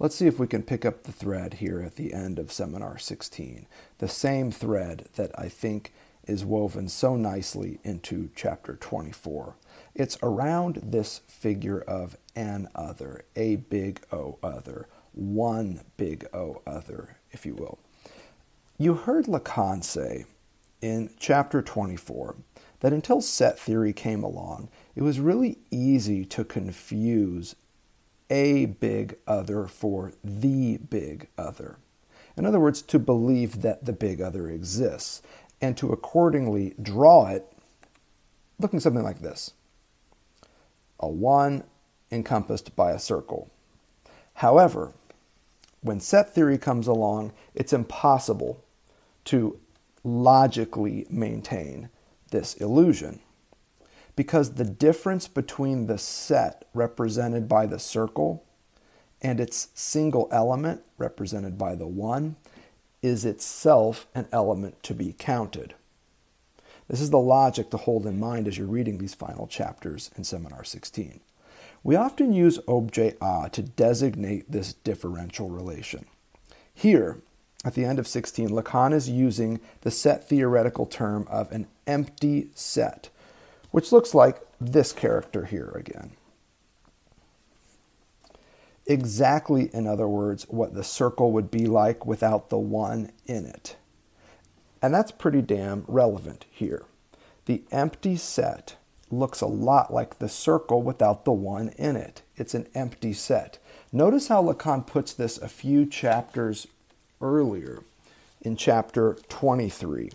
Let's see if we can pick up the thread here at the end of Seminar 16, the same thread that I think is woven so nicely into chapter 24. It's around this figure of an other, a big O other, one big O other, if you will. You heard Lacan say in chapter 24 that until set theory came along, it was really easy to confuse a big other for the big other. In other words, to believe that the big other exists and to accordingly draw it looking something like this a 1 encompassed by a circle. However, when set theory comes along, it's impossible to logically maintain this illusion because the difference between the set represented by the circle and its single element represented by the one is itself an element to be counted. This is the logic to hold in mind as you're reading these final chapters in Seminar 16. We often use objet a to designate this differential relation. Here, at the end of 16, Lacan is using the set theoretical term of an empty set which looks like this character here again. Exactly, in other words, what the circle would be like without the one in it. And that's pretty damn relevant here. The empty set looks a lot like the circle without the one in it. It's an empty set. Notice how Lacan puts this a few chapters earlier in chapter 23.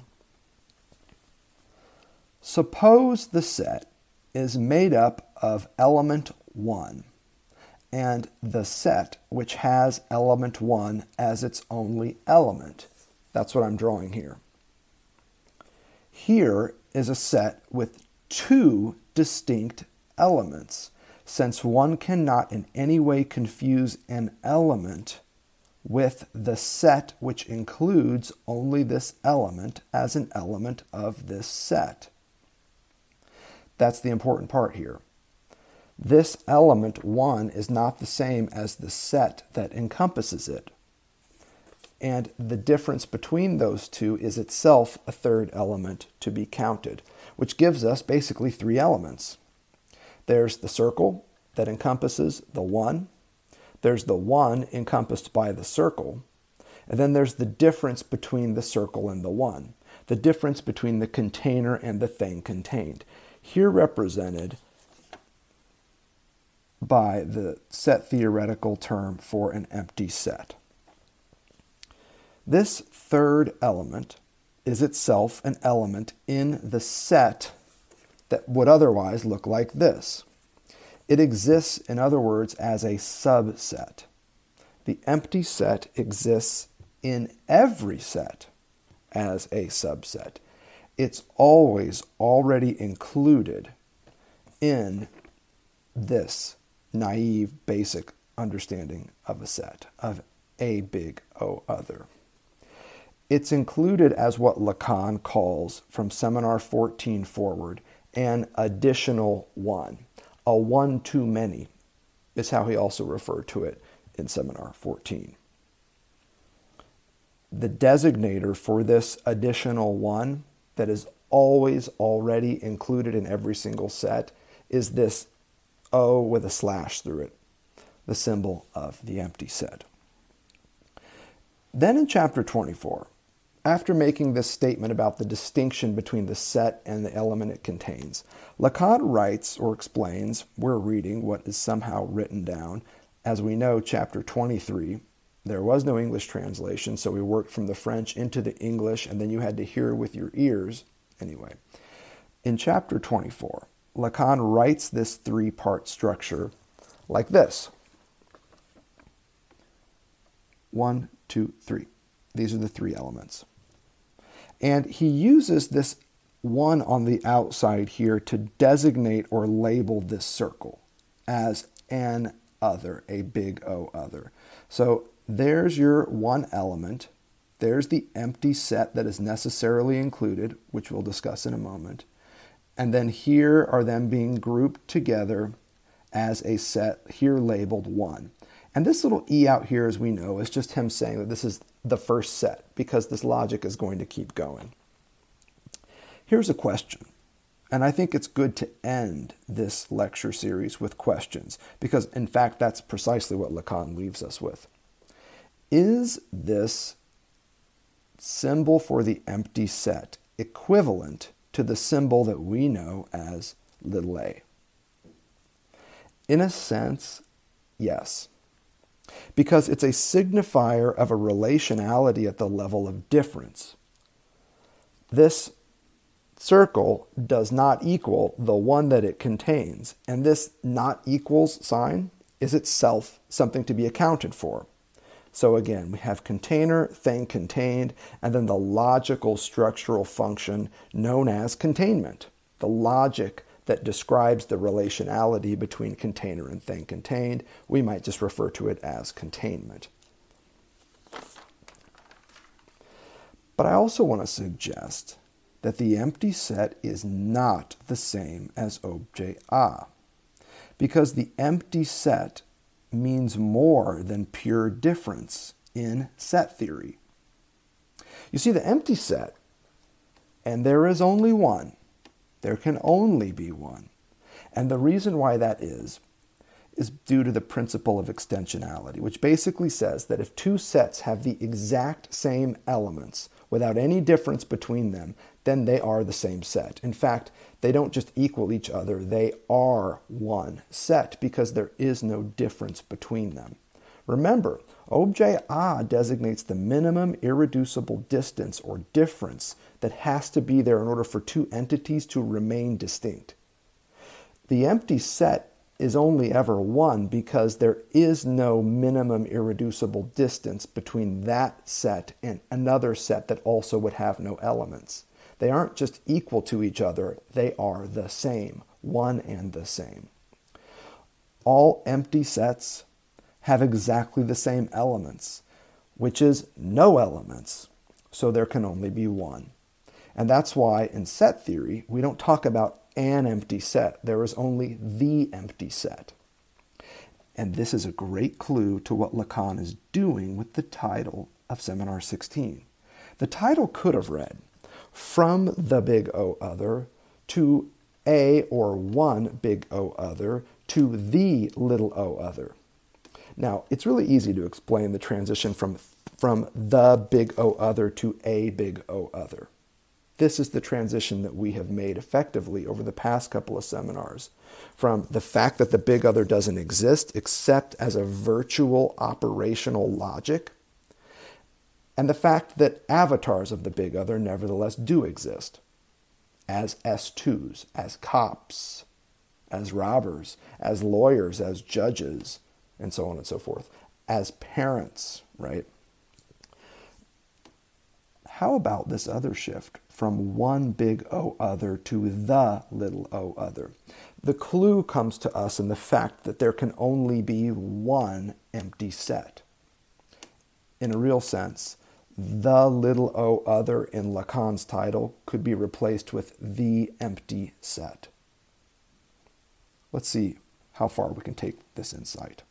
Suppose the set is made up of element 1 and the set which has element 1 as its only element. That's what I'm drawing here. Here is a set with two distinct elements, since one cannot in any way confuse an element with the set which includes only this element as an element of this set. That's the important part here. This element 1 is not the same as the set that encompasses it. And the difference between those two is itself a third element to be counted, which gives us basically three elements. There's the circle that encompasses the 1, there's the 1 encompassed by the circle, and then there's the difference between the circle and the 1, the difference between the container and the thing contained here represented by the set theoretical term for an empty set. This third element is itself an element in the set that would otherwise look like this. It exists, in other words, as a subset. The empty set exists in every set as a subset it's always already included in this naive, basic understanding of a set, of a big O other. It's included as what Lacan calls, from Seminar 14 forward, an additional one. A one too many is how he also referred to it in Seminar 14. The designator for this additional one that is always already included in every single set is this O with a slash through it, the symbol of the empty set. Then in chapter 24, after making this statement about the distinction between the set and the element it contains, Lacan writes or explains, we're reading what is somehow written down. As we know, chapter 23 there was no English translation, so we worked from the French into the English, and then you had to hear with your ears. Anyway, in chapter 24, Lacan writes this three part structure like this One, two, three. These are the three elements. And he uses this one on the outside here to designate or label this circle as an other, a big O other. So there's your one element. There's the empty set that is necessarily included, which we'll discuss in a moment. And then here are them being grouped together as a set here labeled 1. And this little e out here, as we know, is just him saying that this is the first set because this logic is going to keep going. Here's a question. And I think it's good to end this lecture series with questions because, in fact, that's precisely what Lacan leaves us with. Is this symbol for the empty set equivalent to the symbol that we know as little a? In a sense, yes. Because it's a signifier of a relationality at the level of difference. This circle does not equal the one that it contains, and this not equals sign is itself something to be accounted for. So again, we have container, thing contained, and then the logical structural function known as containment. The logic that describes the relationality between container and thing contained. We might just refer to it as containment. But I also want to suggest that the empty set is not the same as objet A, because the empty set means more than pure difference in set theory. You see, the empty set, and there is only one, there can only be one. And the reason why that is, is due to the principle of extensionality, which basically says that if two sets have the exact same elements without any difference between them, then they are the same set. In fact, they don't just equal each other, they are one set because there is no difference between them. Remember, objet A designates the minimum irreducible distance or difference that has to be there in order for two entities to remain distinct. The empty set is only ever one because there is no minimum irreducible distance between that set and another set that also would have no elements. They aren't just equal to each other, they are the same, one and the same. All empty sets have exactly the same elements, which is no elements, so there can only be one. And that's why in set theory, we don't talk about an empty set. There is only the empty set. And this is a great clue to what Lacan is doing with the title of Seminar 16. The title could have read, From the Big O Other to a or one big O other to the little o other. Now, it's really easy to explain the transition from, from the big O other to a big O other. This is the transition that we have made effectively over the past couple of seminars from the fact that the big other doesn't exist except as a virtual operational logic, and the fact that avatars of the big other nevertheless do exist as S2s, as cops, as robbers, as lawyers, as judges, and so on and so forth, as parents, right? How about this other shift from one big O other to the little o other? The clue comes to us in the fact that there can only be one empty set. In a real sense, the little o other in Lacan's title could be replaced with the empty set. Let's see how far we can take this insight.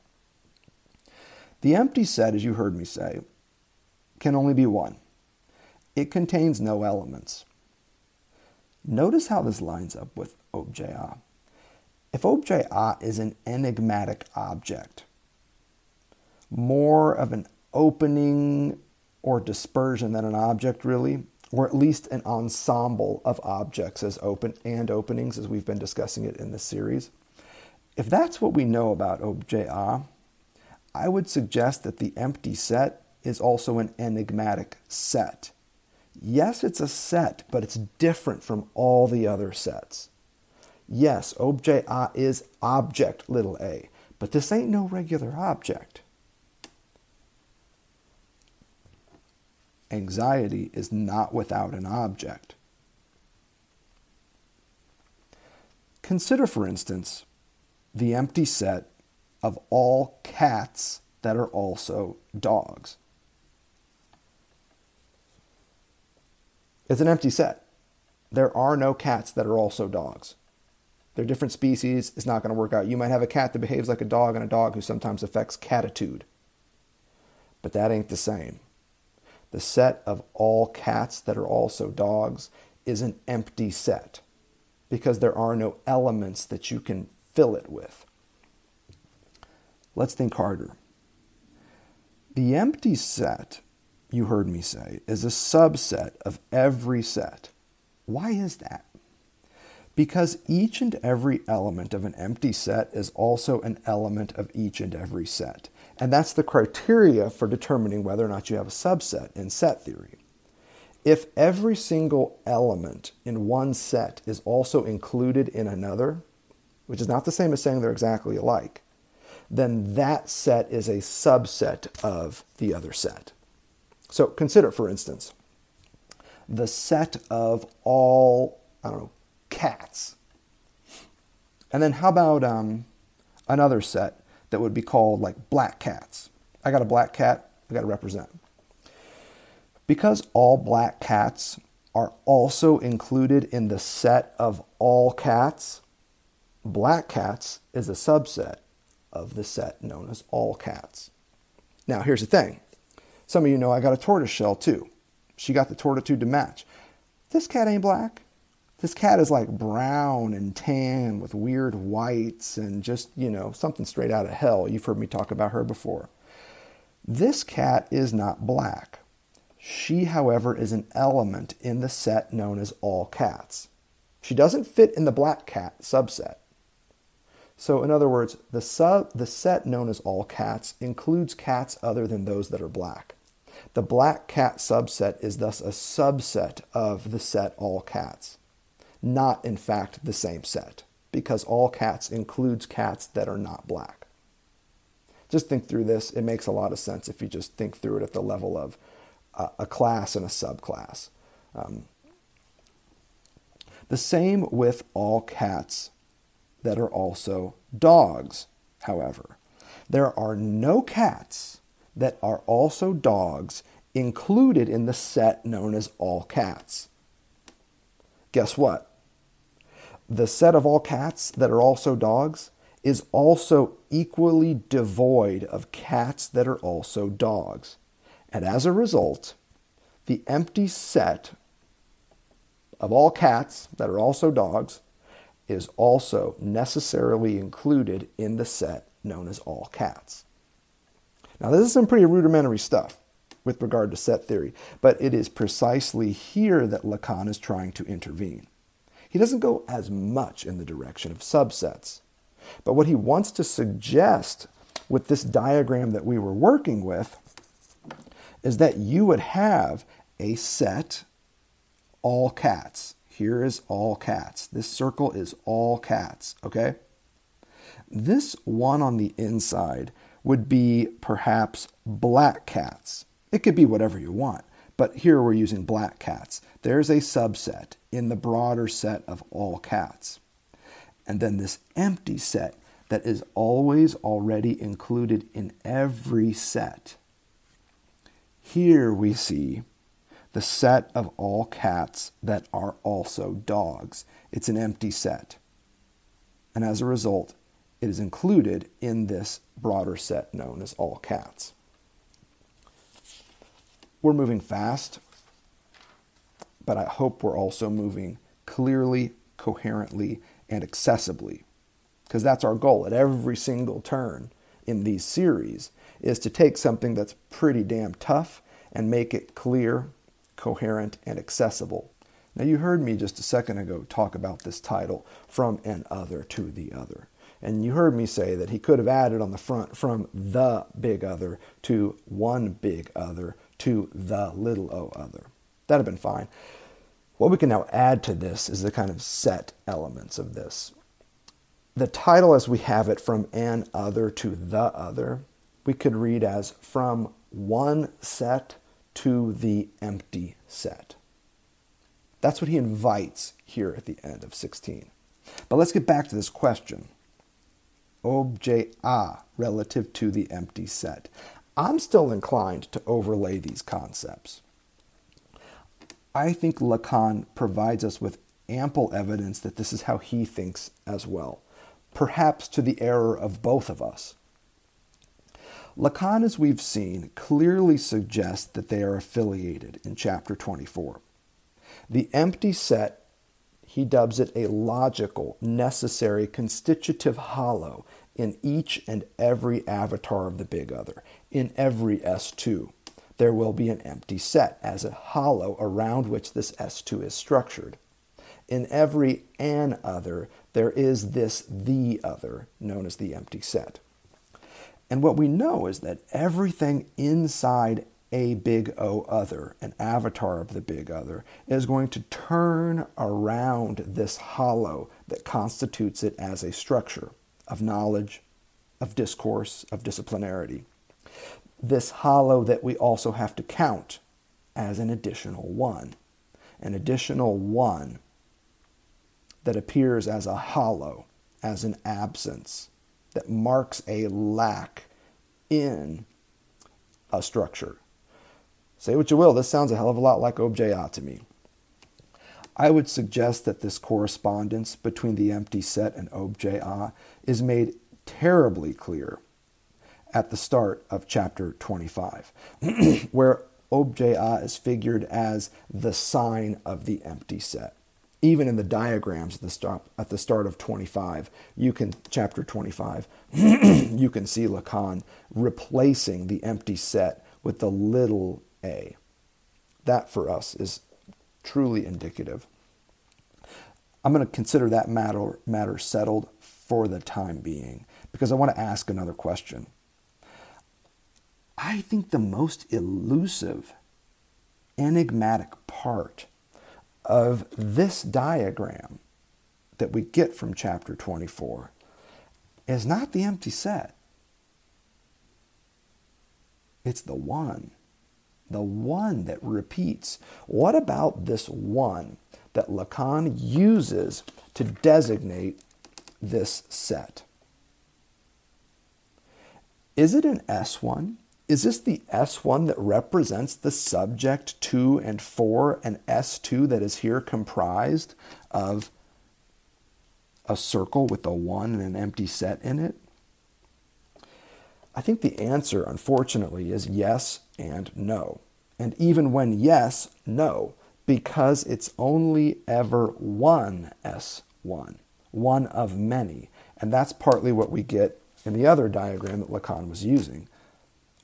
The empty set, as you heard me say, can only be one. It contains no elements. Notice how this lines up with objet A. If objet A is an enigmatic object, more of an opening or dispersion than an object, really, or at least an ensemble of objects as open and openings, as we've been discussing it in this series. If that's what we know about objet A, I would suggest that the empty set is also an enigmatic set. Yes, it's a set, but it's different from all the other sets. Yes, objet A is object little a, but this ain't no regular object. Anxiety is not without an object. Consider, for instance, the empty set of all cats that are also dogs. It's an empty set. There are no cats that are also dogs. They're different species. It's not going to work out. You might have a cat that behaves like a dog and a dog who sometimes affects catitude. But that ain't the same. The set of all cats that are also dogs is an empty set because there are no elements that you can fill it with. Let's think harder. The empty set, you heard me say, is a subset of every set. Why is that? Because each and every element of an empty set is also an element of each and every set. And that's the criteria for determining whether or not you have a subset in set theory. If every single element in one set is also included in another, which is not the same as saying they're exactly alike, then that set is a subset of the other set. So consider, for instance, the set of all, I don't know, cats. And then how about um, another set that would be called like black cats? I got a black cat, I got to represent. Because all black cats are also included in the set of all cats, black cats is a subset of the set known as all cats. Now, here's the thing. Some of you know I got a tortoise shell too. She got the tortitude to match. This cat ain't black. This cat is like brown and tan with weird whites and just, you know, something straight out of hell. You've heard me talk about her before. This cat is not black. She, however, is an element in the set known as all cats. She doesn't fit in the black cat subset. So, in other words, the, sub, the set known as all cats includes cats other than those that are black. The black cat subset is thus a subset of the set all cats, not in fact the same set, because all cats includes cats that are not black. Just think through this. It makes a lot of sense if you just think through it at the level of a, class and a subclass. Um, the same with all cats that are also dogs, however. There are no cats that are also dogs included in the set known as all cats. Guess what? The set of all cats that are also dogs is also equally devoid of cats that are also dogs. And as a result, the empty set of all cats that are also dogs is also necessarily included in the set known as all cats. Now, this is some pretty rudimentary stuff with regard to set theory, but it is precisely here that Lacan is trying to intervene. He doesn't go as much in the direction of subsets, but what he wants to suggest with this diagram that we were working with is that you would have a set, all cats. Here is all cats. This circle is all cats, okay? This one on the inside would be perhaps black cats. It could be whatever you want, but here we're using black cats. There's a subset in the broader set of all cats. And then this empty set that is always already included in every set here we see the set of all cats that are also dogs. It's an empty set. And as a result, it is included in this broader set known as all cats. We're moving fast, but I hope we're also moving clearly, coherently, and accessibly. Because that's our goal at every single turn in these series is to take something that's pretty damn tough and make it clear, coherent, and accessible. Now, you heard me just a second ago talk about this title, From an Other to the Other. And you heard me say that he could have added on the front from the big other to one big other to the little o other. That'd have been fine. What we can now add to this is the kind of set elements of this. The title, as we have it, from an other to the other, we could read as from one set to the empty set. That's what he invites here at the end of 16. But let's get back to this question. Objet A relative to the empty set. I'm still inclined to overlay these concepts. I think Lacan provides us with ample evidence that this is how he thinks as well, perhaps to the error of both of us. Lacan, as we've seen, clearly suggests that they are affiliated in chapter 24. The empty set, he dubs it a logical, necessary, constitutive hollow in each and every avatar of the big other, in every S2. There will be an empty set as a hollow around which this S2 is structured. In every an other, there is this the other, known as the empty set. And what we know is that everything inside a big O other, an avatar of the big other, is going to turn around this hollow that constitutes it as a structure of knowledge, of discourse, of disciplinarity. This hollow that we also have to count as an additional one. An additional one that appears as a hollow, as an absence, that marks a lack in a structure. Say what you will, this sounds a hell of a lot like objet A to me. I would suggest that this correspondence between the empty set and objet A is made terribly clear at the start of chapter 25, where objet A is figured as the sign of the empty set. Even in the diagrams at the start at the start of 25 you can chapter 25 you can see lacan replacing the empty set with the little a. That for us is truly indicative i'm going to consider that matter matter settled for the time being because i want to ask another question i think the most elusive enigmatic part of this diagram that we get from chapter 24 is not the empty set. It's the one. The one that repeats. What about this one that Lacan uses to designate this set? Is it an S1? Is this the S1 that represents the subject 2 and 4 and S2 that is here comprised of a circle with a 1 and an empty set in it? I think the answer, unfortunately, is yes and no. And even when yes, no, because it's only ever one S1, one of many. And that's partly what we get in the other diagram that Lacan was using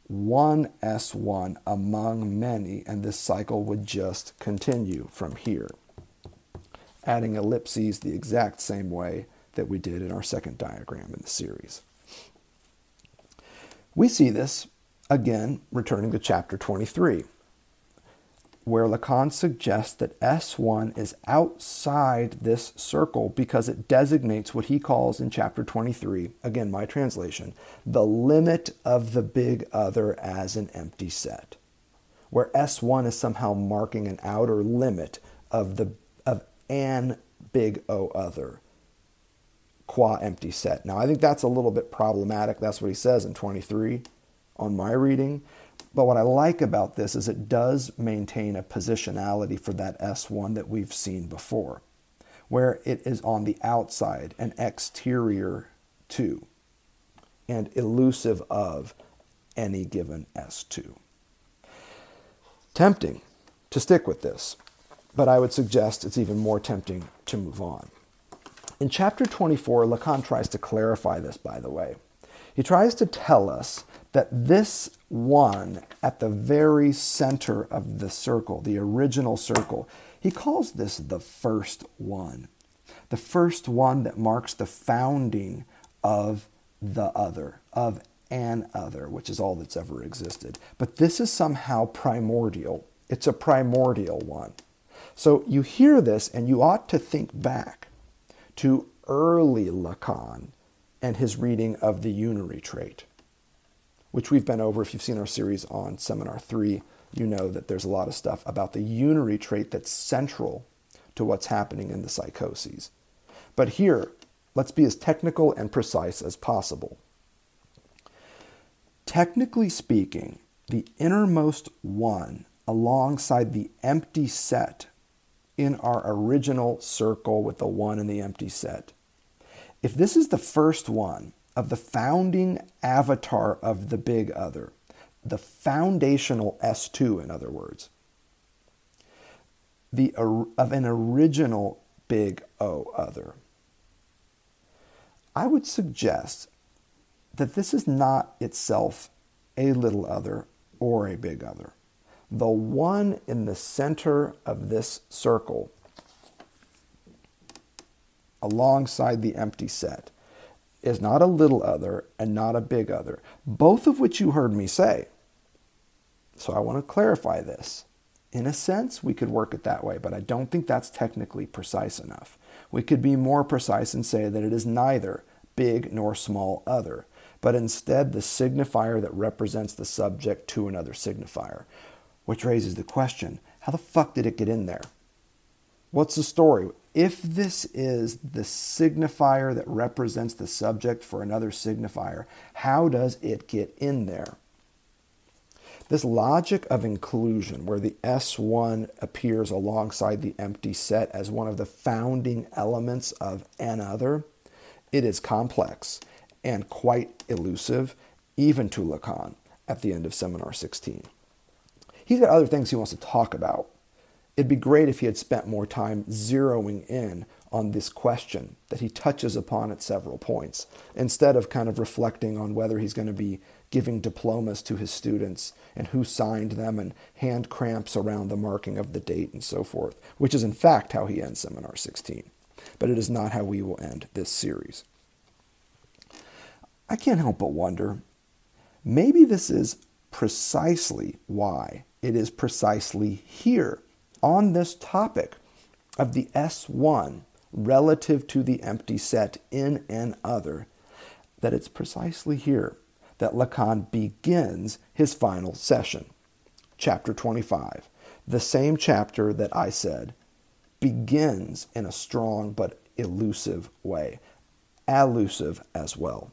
one S1 among many, and this cycle would just continue from here, adding ellipses the exact same way that we did in our second diagram in the series. We see this again returning to chapter 23 where Lacan suggests that S1 is outside this circle because it designates what he calls in chapter 23, again, my translation, the limit of the big other as an empty set, where S1 is somehow marking an outer limit of, the, of an big O other qua empty set. Now, I think that's a little bit problematic. That's what he says in 23 on my reading. But what I like about this is it does maintain a positionality for that S1 that we've seen before, where it is on the outside, an exterior to, and elusive of any given S2. Tempting to stick with this, but I would suggest it's even more tempting to move on. In chapter 24, Lacan tries to clarify this, by the way. He tries to tell us that this one at the very center of the circle, the original circle, he calls this the first one. The first one that marks the founding of the other, of an other, which is all that's ever existed. But this is somehow primordial. It's a primordial one. So you hear this and you ought to think back to early Lacan and his reading of the unary trait which we've been over if you've seen our series on Seminar 3 you know that there's a lot of stuff about the unary trait that's central to what's happening in the psychoses. But here, let's be as technical and precise as possible. Technically speaking, the innermost one alongside the empty set in our original circle with the one in the empty set. If this is the first one of the founding avatar of the big other, the foundational S2, in other words, the, of an original big O other, I would suggest that this is not itself a little other or a big other. The one in the center of this circle, alongside the empty set, is not a little other and not a big other, both of which you heard me say. So I want to clarify this. In a sense, we could work it that way, but I don't think that's technically precise enough. We could be more precise and say that it is neither big nor small other, but instead the signifier that represents the subject to another signifier. Which raises the question how the fuck did it get in there? What's the story? If this is the signifier that represents the subject for another signifier, how does it get in there? This logic of inclusion, where the S1 appears alongside the empty set as one of the founding elements of an other, it is complex and quite elusive, even to Lacan at the end of Seminar 16. He's got other things he wants to talk about. It'd be great if he had spent more time zeroing in on this question that he touches upon at several points, instead of kind of reflecting on whether he's going to be giving diplomas to his students and who signed them and hand cramps around the marking of the date and so forth, which is in fact how he ends Seminar 16. But it is not how we will end this series. I can't help but wonder maybe this is precisely why it is precisely here on this topic of the S1 relative to the empty set in an other that it's precisely here that Lacan begins his final session, chapter 25. The same chapter that I said begins in a strong but elusive way, elusive as well.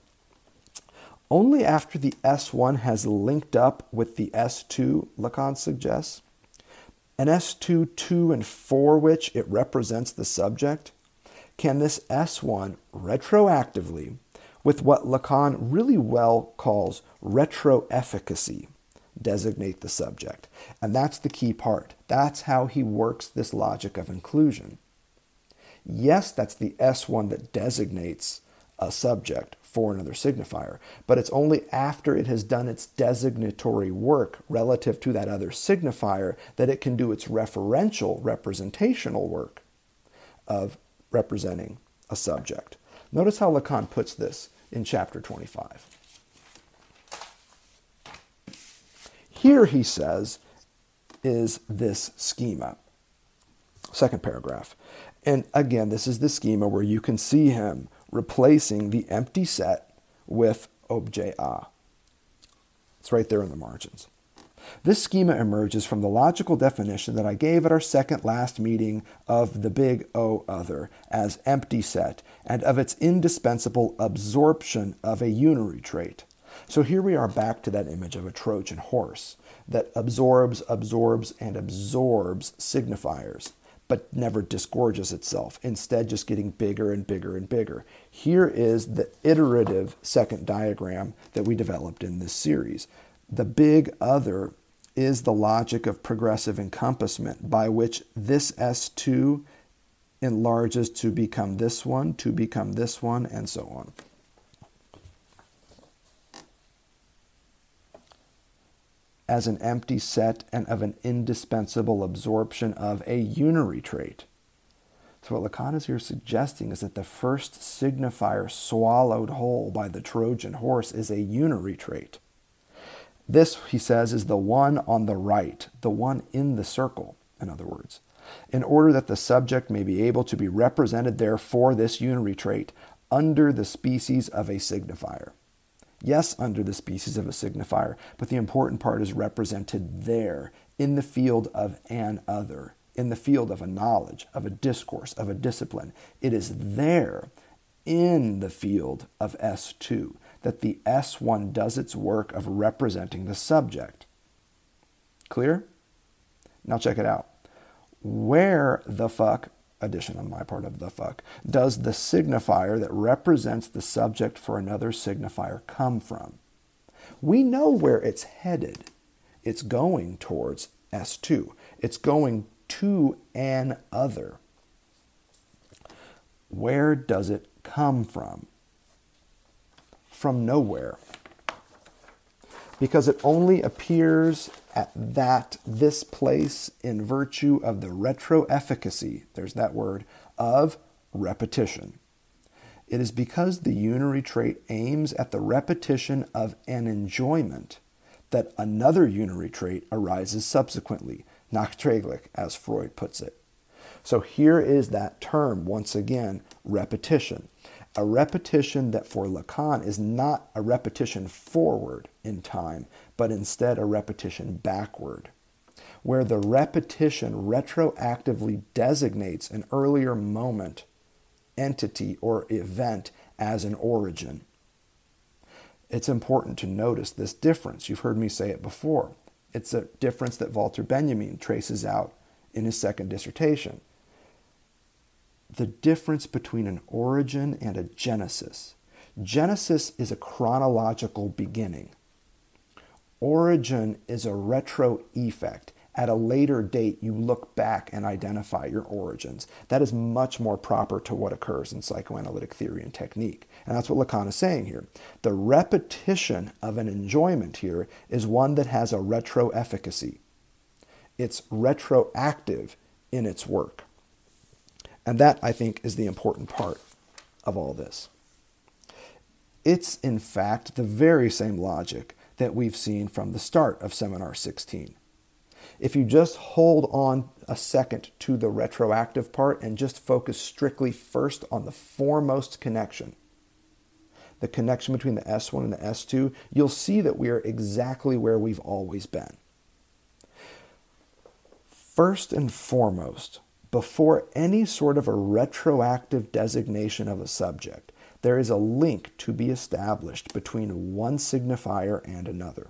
Only after the S1 has linked up with the S2, Lacan suggests, an S2, 2, and 4, which it represents the subject, can this S1 retroactively, with what Lacan really well calls retro efficacy, designate the subject. And that's the key part. That's how he works this logic of inclusion. Yes, that's the S1 that designates a subject for another signifier, but it's only after it has done its designatory work relative to that other signifier that it can do its referential representational work of representing a subject. Notice how Lacan puts this in chapter 25. Here, he says, is this schema. Second paragraph. And again, this is the schema where you can see him replacing the empty set with objet a. It's right there in the margins. This schema emerges from the logical definition that I gave at our second last meeting of the big O other as empty set and of its indispensable absorption of a unary trait. So here we are back to that image of a Trojan horse that absorbs, absorbs, and absorbs signifiers but never disgorges itself, instead, just getting bigger and bigger and bigger. Here is the iterative second diagram that we developed in this series. The big other is the logic of progressive encompassment by which this S2 enlarges to become this one, to become this one, and so on. As an empty set and of an indispensable absorption of a unary trait. So, what Lacan is here suggesting is that the first signifier swallowed whole by the Trojan horse is a unary trait. This, he says, is the one on the right, the one in the circle, in other words, in order that the subject may be able to be represented there for this unary trait under the species of a signifier. Yes, under the species of a signifier, but the important part is represented there in the field of an other, in the field of a knowledge, of a discourse, of a discipline. It is there in the field of S2 that the S1 does its work of representing the subject. Clear? Now check it out. Where the fuck, addition on my part of the fuck, does the signifier that represents the subject for another signifier come from? We know where it's headed. It's going towards S2. It's going to an other. Where does it come from? From nowhere. Because it only appears at that this place in virtue of the retro efficacy, there's that word, of repetition. It is because the unary trait aims at the repetition of an enjoyment that another unary trait arises subsequently, nachträglich, as Freud puts it. So here is that term, once again, repetition. A repetition that for Lacan is not a repetition forward in time, but instead a repetition backward, where the repetition retroactively designates an earlier moment, entity, or event as an origin it's important to notice this difference. You've heard me say it before. It's a difference that Walter Benjamin traces out in his second dissertation. The difference between an origin and a genesis. Genesis is a chronological beginning. Origin is a retro effect at a later date, you look back and identify your origins. That is much more proper to what occurs in psychoanalytic theory and technique. And that's what Lacan is saying here. The repetition of an enjoyment here is one that has a retro efficacy, it's retroactive in its work. And that, I think, is the important part of all this. It's, in fact, the very same logic that we've seen from the start of Seminar 16 if you just hold on a second to the retroactive part and just focus strictly first on the foremost connection, the connection between the S1 and the S2, you'll see that we are exactly where we've always been. First and foremost, before any sort of a retroactive designation of a subject, there is a link to be established between one signifier and another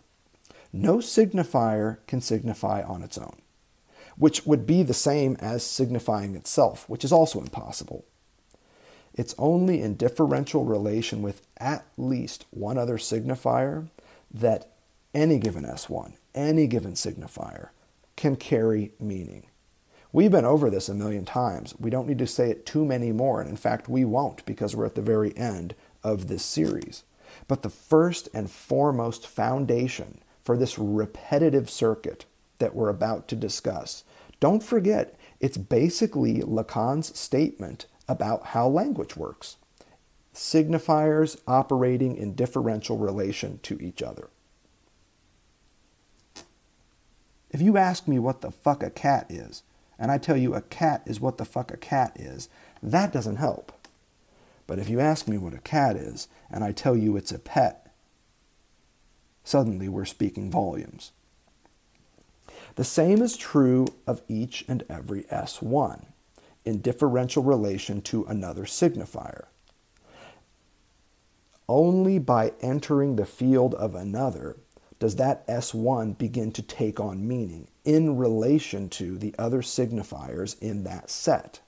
no signifier can signify on its own, which would be the same as signifying itself, which is also impossible. It's only in differential relation with at least one other signifier that any given S1, any given signifier, can carry meaning. We've been over this a million times. We don't need to say it too many more, and in fact, we won't because we're at the very end of this series. But the first and foremost foundation for this repetitive circuit that we're about to discuss. Don't forget, it's basically Lacan's statement about how language works. Signifiers operating in differential relation to each other. If you ask me what the fuck a cat is, and I tell you a cat is what the fuck a cat is, that doesn't help. But if you ask me what a cat is, and I tell you it's a pet, suddenly we're speaking volumes. The same is true of each and every S1 in differential relation to another signifier. Only by entering the field of another does that S1 begin to take on meaning in relation to the other signifiers in that set.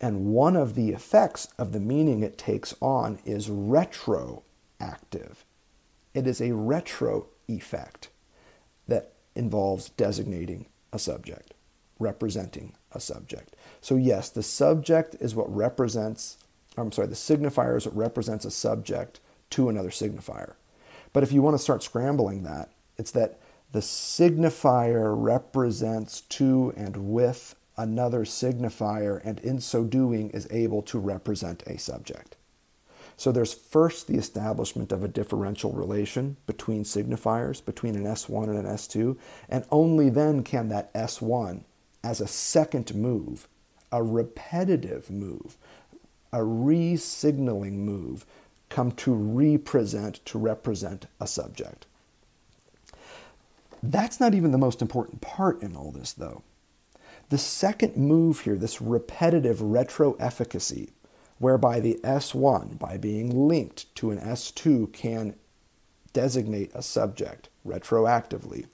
And one of the effects of the meaning it takes on is retroactive. It is a retro effect that involves designating a subject, representing a subject. So, yes, the subject is what represents, I'm sorry, the signifier is what represents a subject to another signifier. But if you want to start scrambling that, it's that the signifier represents to and with another signifier, and in so doing is able to represent a subject. So there's first the establishment of a differential relation between signifiers, between an S1 and an S2, and only then can that S1, as a second move, a repetitive move, a re signaling move, come to represent, to represent a subject. That's not even the most important part in all this, though. The second move here, this repetitive retro efficacy, whereby the S1, by being linked to an S2, can designate a subject retroactively.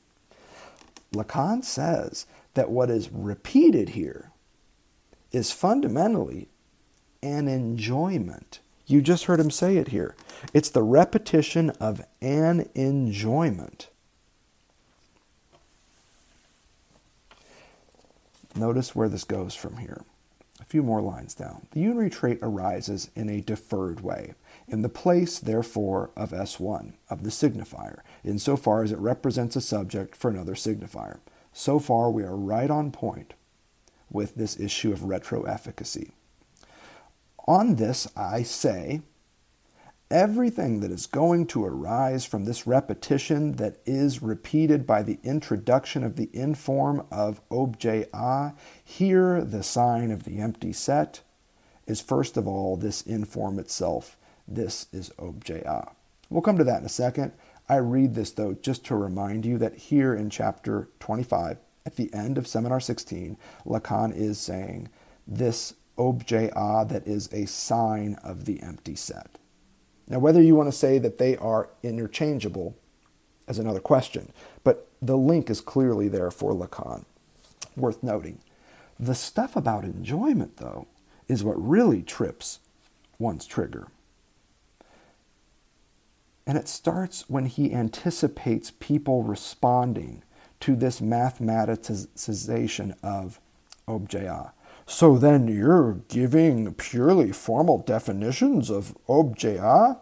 Lacan says that what is repeated here is fundamentally an enjoyment. You just heard him say it here. It's the repetition of an enjoyment. Notice where this goes from here. A few more lines down. The unary trait arises in a deferred way, in the place, therefore, of S1, of the signifier, insofar as it represents a subject for another signifier. So far, we are right on point with this issue of retroefficacy. On this, I say, everything that is going to arise from this repetition that is repeated by the introduction of the inform of objet a, here the sign of the empty set, is first of all this inform itself. This is objet a. We'll come to that in a second. I read this though just to remind you that here in chapter 25, at the end of seminar 16, Lacan is saying this objet a that is a sign of the empty set. Now, whether you want to say that they are interchangeable is another question, but the link is clearly there for Lacan. Worth noting. The stuff about enjoyment, though, is what really trips one's trigger. And it starts when he anticipates people responding to this mathematicization of objet a. So then you're giving purely formal definitions of objet a?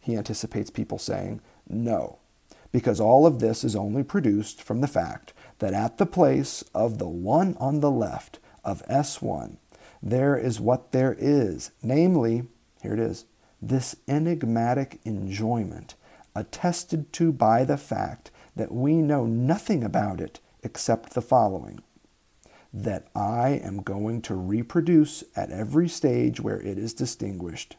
He anticipates people saying no, because all of this is only produced from the fact that at the place of the one on the left of S1, there is what there is, namely, here it is, this enigmatic enjoyment, attested to by the fact that we know nothing about it except the following that I am going to reproduce at every stage where it is distinguished.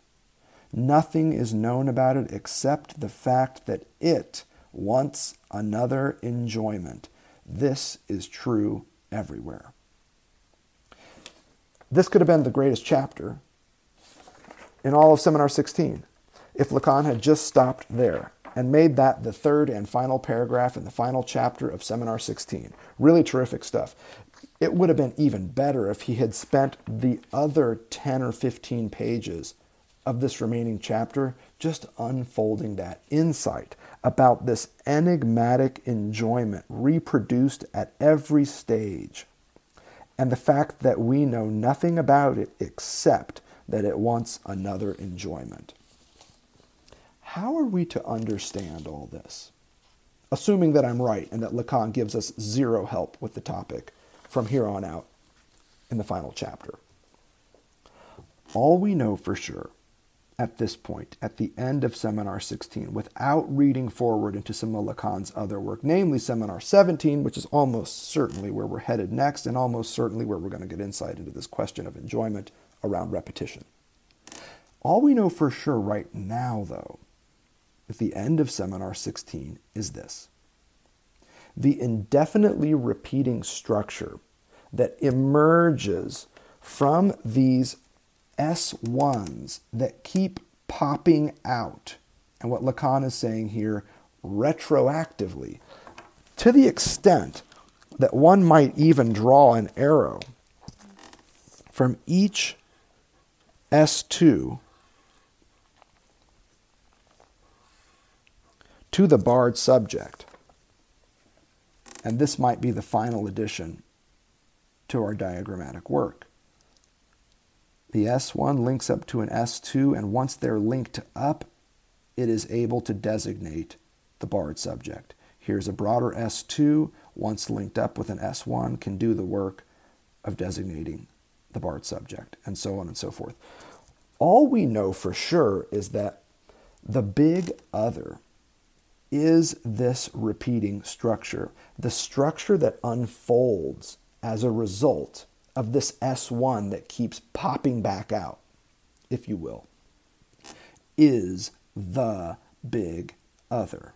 Nothing is known about it except the fact that it wants another enjoyment. This is true everywhere. This could have been the greatest chapter in all of Seminar 16 if Lacan had just stopped there and made that the third and final paragraph in the final chapter of Seminar 16. Really terrific stuff. It would have been even better if he had spent the other 10 or 15 pages of this remaining chapter just unfolding that insight about this enigmatic enjoyment reproduced at every stage and the fact that we know nothing about it except that it wants another enjoyment. How are we to understand all this? Assuming that I'm right and that Lacan gives us zero help with the topic from here on out in the final chapter. All we know for sure at this point, at the end of Seminar 16, without reading forward into some of Lacan's other work, namely Seminar 17, which is almost certainly where we're headed next, and almost certainly where we're going to get insight into this question of enjoyment around repetition. All we know for sure right now, though, at the end of Seminar 16 is this the indefinitely repeating structure that emerges from these S1s that keep popping out. And what Lacan is saying here, retroactively, to the extent that one might even draw an arrow from each S2 to the barred subject. And this might be the final addition to our diagrammatic work. The S1 links up to an S2, and once they're linked up, it is able to designate the barred subject. Here's a broader S2, once linked up with an S1, can do the work of designating the barred subject, and so on and so forth. All we know for sure is that the big other is this repeating structure, the structure that unfolds as a result of this S1 that keeps popping back out, if you will. is the big other.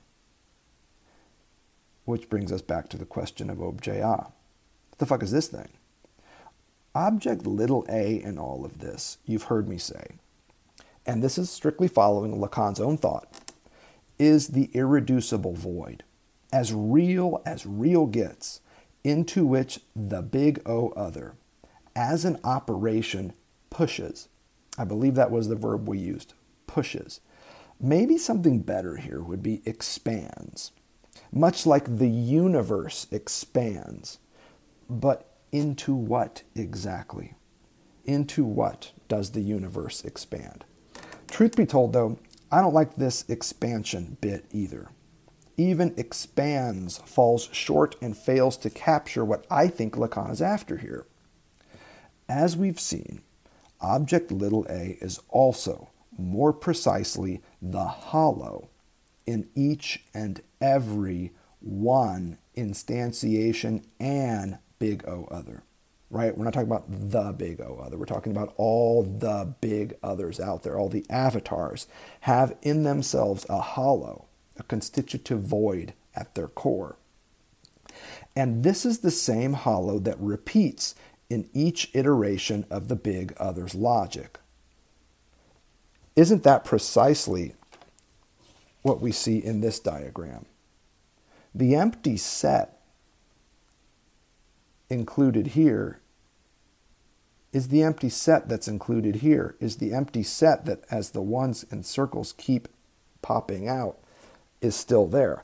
Which brings us back to the question of objet a. What the fuck is this thing? Object little a in all of this, you've heard me say, and this is strictly following Lacan's own thought, is the irreducible void, as real as real gets, into which the big O other, as an operation, pushes. I believe that was the verb we used pushes. Maybe something better here would be expands, much like the universe expands. But into what exactly? Into what does the universe expand? Truth be told, though, I don't like this expansion bit either. Even expands falls short and fails to capture what I think Lacan is after here. As we've seen, object little a is also, more precisely, the hollow in each and every one instantiation and big O other right? We're not talking about the big O other. We're talking about all the big others out there. All the avatars have in themselves a hollow, a constitutive void at their core. And this is the same hollow that repeats in each iteration of the big other's logic. Isn't that precisely what we see in this diagram? The empty set included here is the empty set that's included here, is the empty set that, as the ones and circles keep popping out, is still there.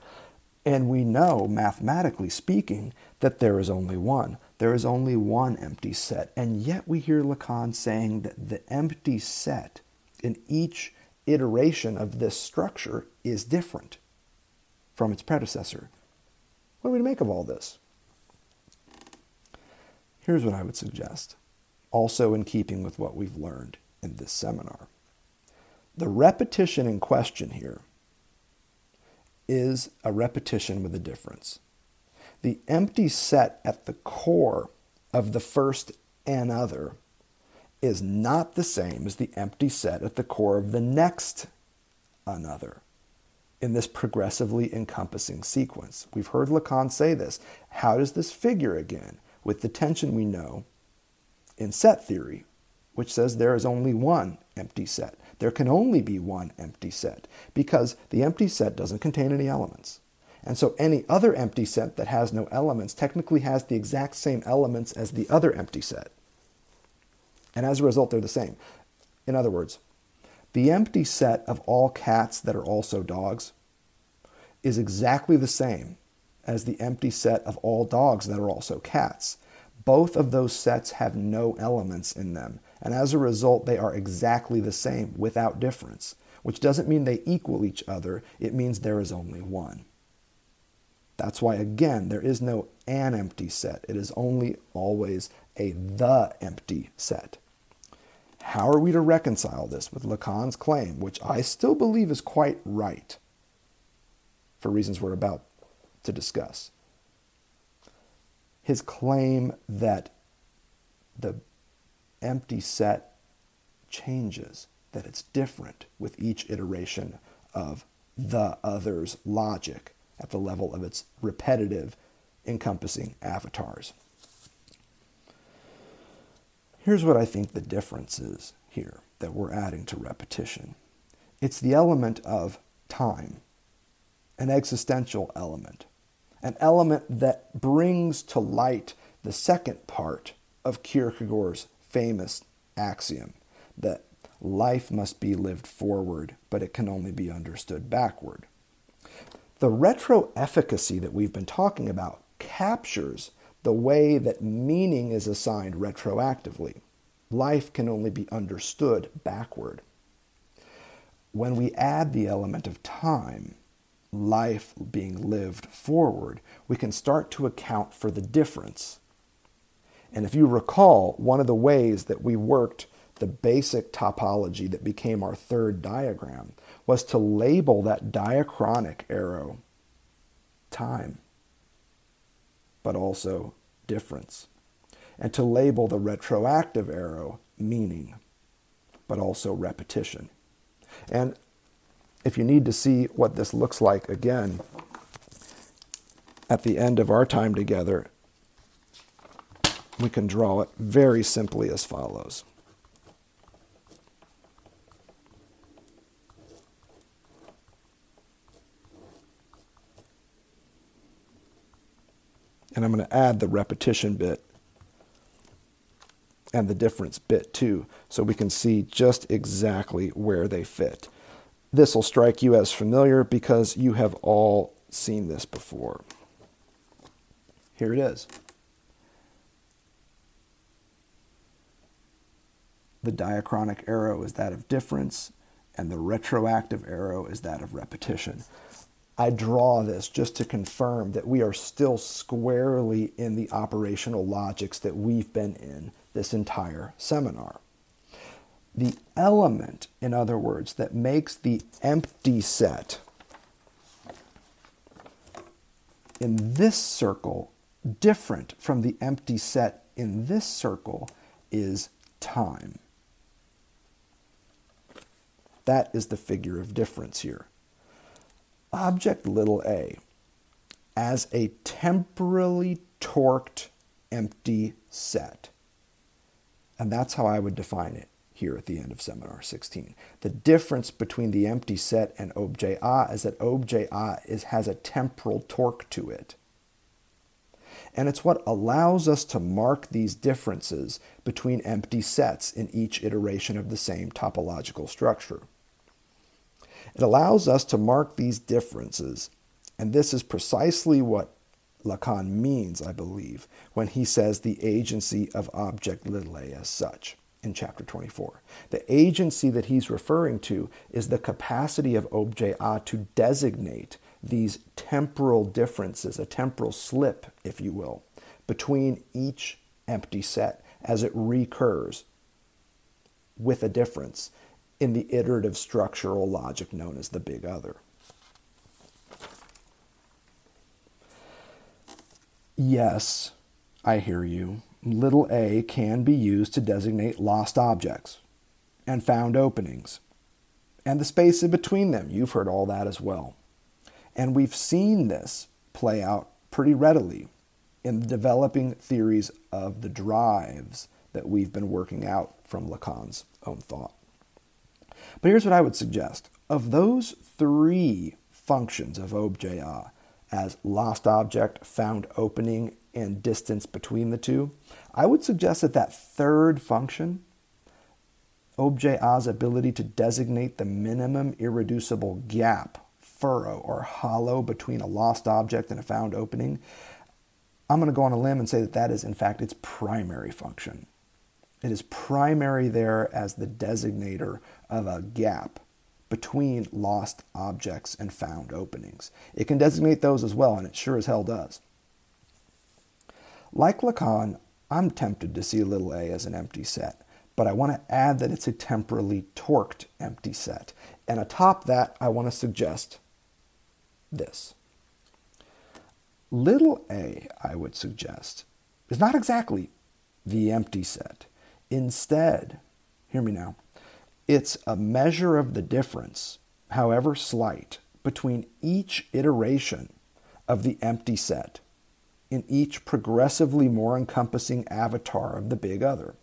And we know, mathematically speaking, that there is only one. There is only one empty set. And yet we hear Lacan saying that the empty set in each iteration of this structure is different from its predecessor. What do we make of all this? Here's what I would suggest, also in keeping with what we've learned in this seminar. The repetition in question here is a repetition with a difference. The empty set at the core of the first and other is not the same as the empty set at the core of the next another in this progressively encompassing sequence. We've heard Lacan say this. How does this figure again? With the tension we know in set theory, which says there is only one empty set. There can only be one empty set because the empty set doesn't contain any elements. And so any other empty set that has no elements technically has the exact same elements as the other empty set. And as a result, they're the same. In other words, the empty set of all cats that are also dogs is exactly the same as the empty set of all dogs that are also cats. Both of those sets have no elements in them, and as a result, they are exactly the same without difference, which doesn't mean they equal each other, it means there is only one. That's why, again, there is no an empty set. It is only always a the empty set. How are we to reconcile this with Lacan's claim, which I still believe is quite right, for reasons we're about to discuss. His claim that the empty set changes, that it's different with each iteration of the other's logic at the level of its repetitive, encompassing avatars. Here's what I think the difference is here that we're adding to repetition it's the element of time, an existential element an element that brings to light the second part of Kierkegaard's famous axiom that life must be lived forward, but it can only be understood backward. The retro efficacy that we've been talking about captures the way that meaning is assigned retroactively. Life can only be understood backward. When we add the element of time, life being lived forward, we can start to account for the difference. And if you recall, one of the ways that we worked the basic topology that became our third diagram was to label that diachronic arrow time, but also difference, and to label the retroactive arrow meaning, but also repetition. And if you need to see what this looks like again at the end of our time together, we can draw it very simply as follows. And I'm going to add the repetition bit and the difference bit too, so we can see just exactly where they fit. This will strike you as familiar because you have all seen this before. Here it is. The diachronic arrow is that of difference, and the retroactive arrow is that of repetition. I draw this just to confirm that we are still squarely in the operational logics that we've been in this entire seminar. The element, in other words, that makes the empty set in this circle different from the empty set in this circle is time. That is the figure of difference here. Object little a as a temporally torqued empty set. And that's how I would define it here at the end of seminar 16. The difference between the empty set and objet A is that objet A is, has a temporal torque to it. And it's what allows us to mark these differences between empty sets in each iteration of the same topological structure. It allows us to mark these differences, and this is precisely what Lacan means, I believe, when he says the agency of object little a as such in chapter 24. The agency that he's referring to is the capacity of objet A to designate these temporal differences, a temporal slip, if you will, between each empty set as it recurs with a difference in the iterative structural logic known as the big other. Yes, I hear you. Little a can be used to designate lost objects and found openings and the space in between them. You've heard all that as well. And we've seen this play out pretty readily in the developing theories of the drives that we've been working out from Lacan's own thought. But here's what I would suggest. Of those three functions of objet as lost object, found opening, and distance between the two, I would suggest that that third function, objet A's ability to designate the minimum irreducible gap furrow or hollow between a lost object and a found opening, I'm going to go on a limb and say that that is, in fact, its primary function. It is primary there as the designator of a gap between lost objects and found openings. It can designate those as well, and it sure as hell does. Like Lacan, I'm tempted to see little a as an empty set, but I want to add that it's a temporally torqued empty set. And atop that, I want to suggest this. Little a, I would suggest, is not exactly the empty set. Instead, hear me now, it's a measure of the difference, however slight, between each iteration of the empty set in each progressively more encompassing avatar of the big other.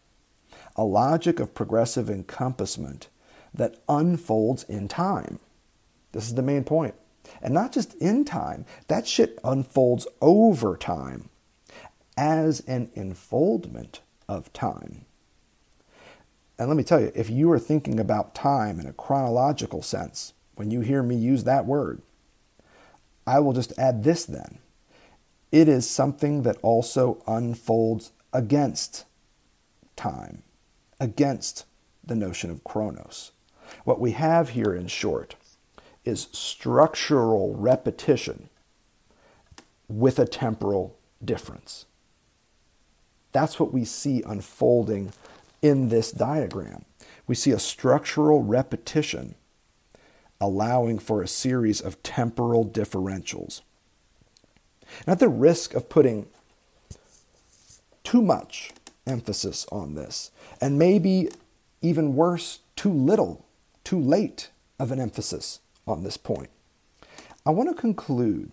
A logic of progressive encompassment that unfolds in time. This is the main point. And not just in time, that shit unfolds over time as an enfoldment of time. And let me tell you, if you are thinking about time in a chronological sense, when you hear me use that word, I will just add this then. It is something that also unfolds against time, against the notion of chronos. What we have here, in short, is structural repetition with a temporal difference. That's what we see unfolding in this diagram. We see a structural repetition allowing for a series of temporal differentials. And at the risk of putting too much emphasis on this, and maybe even worse, too little, too late of an emphasis on this point. I want to conclude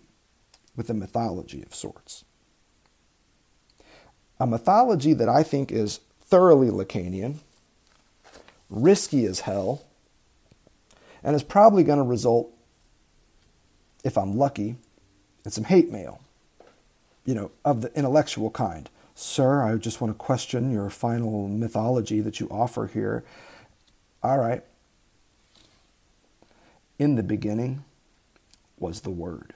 with a mythology of sorts. A mythology that I think is thoroughly Lacanian, risky as hell, and is probably going to result, if I'm lucky, in some hate mail, you know, of the intellectual kind. Sir, I just want to question your final mythology that you offer here. All right. In the beginning was the Word.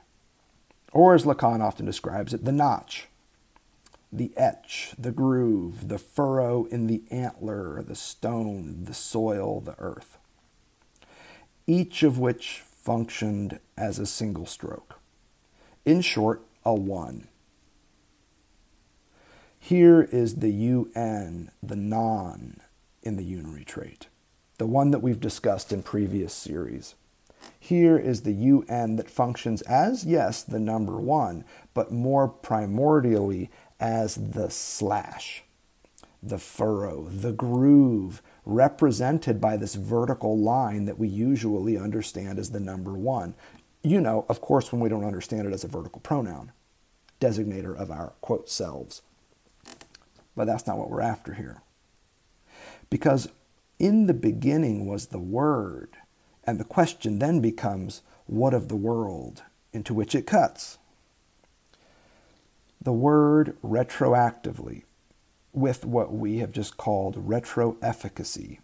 Or as Lacan often describes it, the notch, the etch, the groove, the furrow in the antler, the stone, the soil, the earth. Each of which functioned as a single stroke. In short, a one. Here is the UN, the non in the unary trait, the one that we've discussed in previous series. Here is the UN that functions as, yes, the number one, but more primordially as the slash, the furrow, the groove, represented by this vertical line that we usually understand as the number one. You know, of course, when we don't understand it as a vertical pronoun, designator of our quote selves. But that's not what we're after here. Because in the beginning was the Word, and the question then becomes what of the world into which it cuts? The word retroactively, with what we have just called retroefficacy,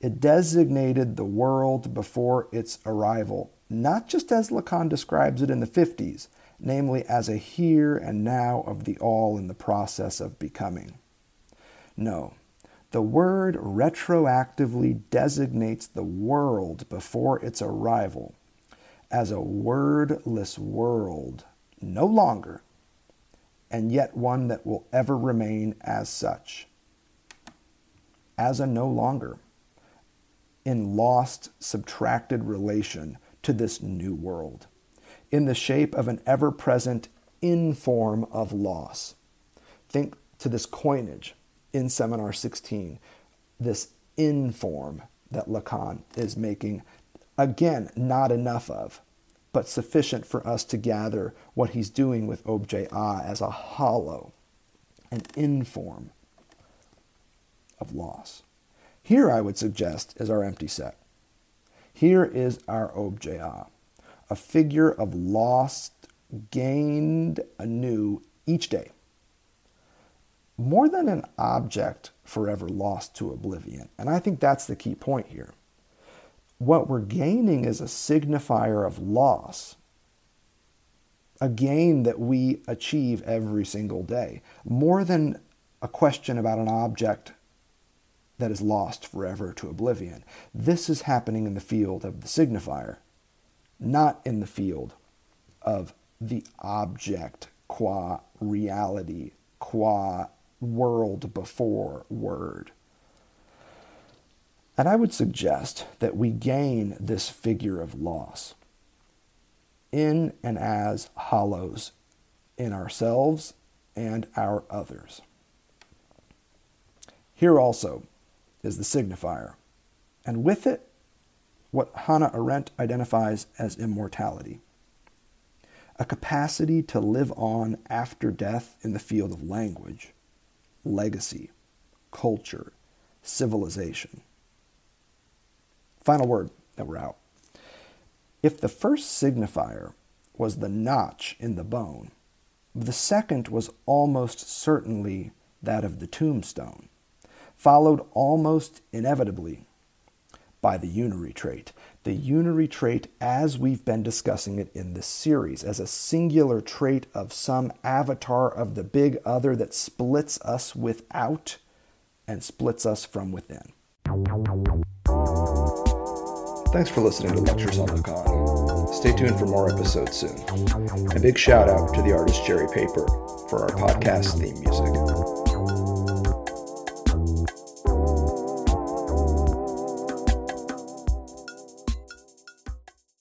it designated the world before its arrival, not just as Lacan describes it in the 50s, namely as a here and now of the all in the process of becoming. No, the word retroactively designates the world before its arrival as a wordless world, no longer, and yet one that will ever remain as such, as a no longer, in lost, subtracted relation to this new world in the shape of an ever present inform of loss. Think to this coinage in Seminar 16, this inform that Lacan is making. Again, not enough of, but sufficient for us to gather what he's doing with objet a as a hollow, an inform of loss. Here, I would suggest, is our empty set. Here is our objet a a figure of lost, gained anew each day. More than an object forever lost to oblivion. And I think that's the key point here. What we're gaining is a signifier of loss, a gain that we achieve every single day, more than a question about an object that is lost forever to oblivion. This is happening in the field of the signifier not in the field of the object qua reality, qua world before word. And I would suggest that we gain this figure of loss in and as hollows in ourselves and our others. Here also is the signifier, and with it what Hannah Arendt identifies as immortality a capacity to live on after death in the field of language, legacy, culture, civilization. Final word that we're out. If the first signifier was the notch in the bone, the second was almost certainly that of the tombstone, followed almost inevitably by the unary trait. The unary trait, as we've been discussing it in this series, as a singular trait of some avatar of the big other that splits us without and splits us from within. Thanks for listening to Lectures on Lacan. Stay tuned for more episodes soon. A big shout out to the artist Jerry Paper for our podcast theme music.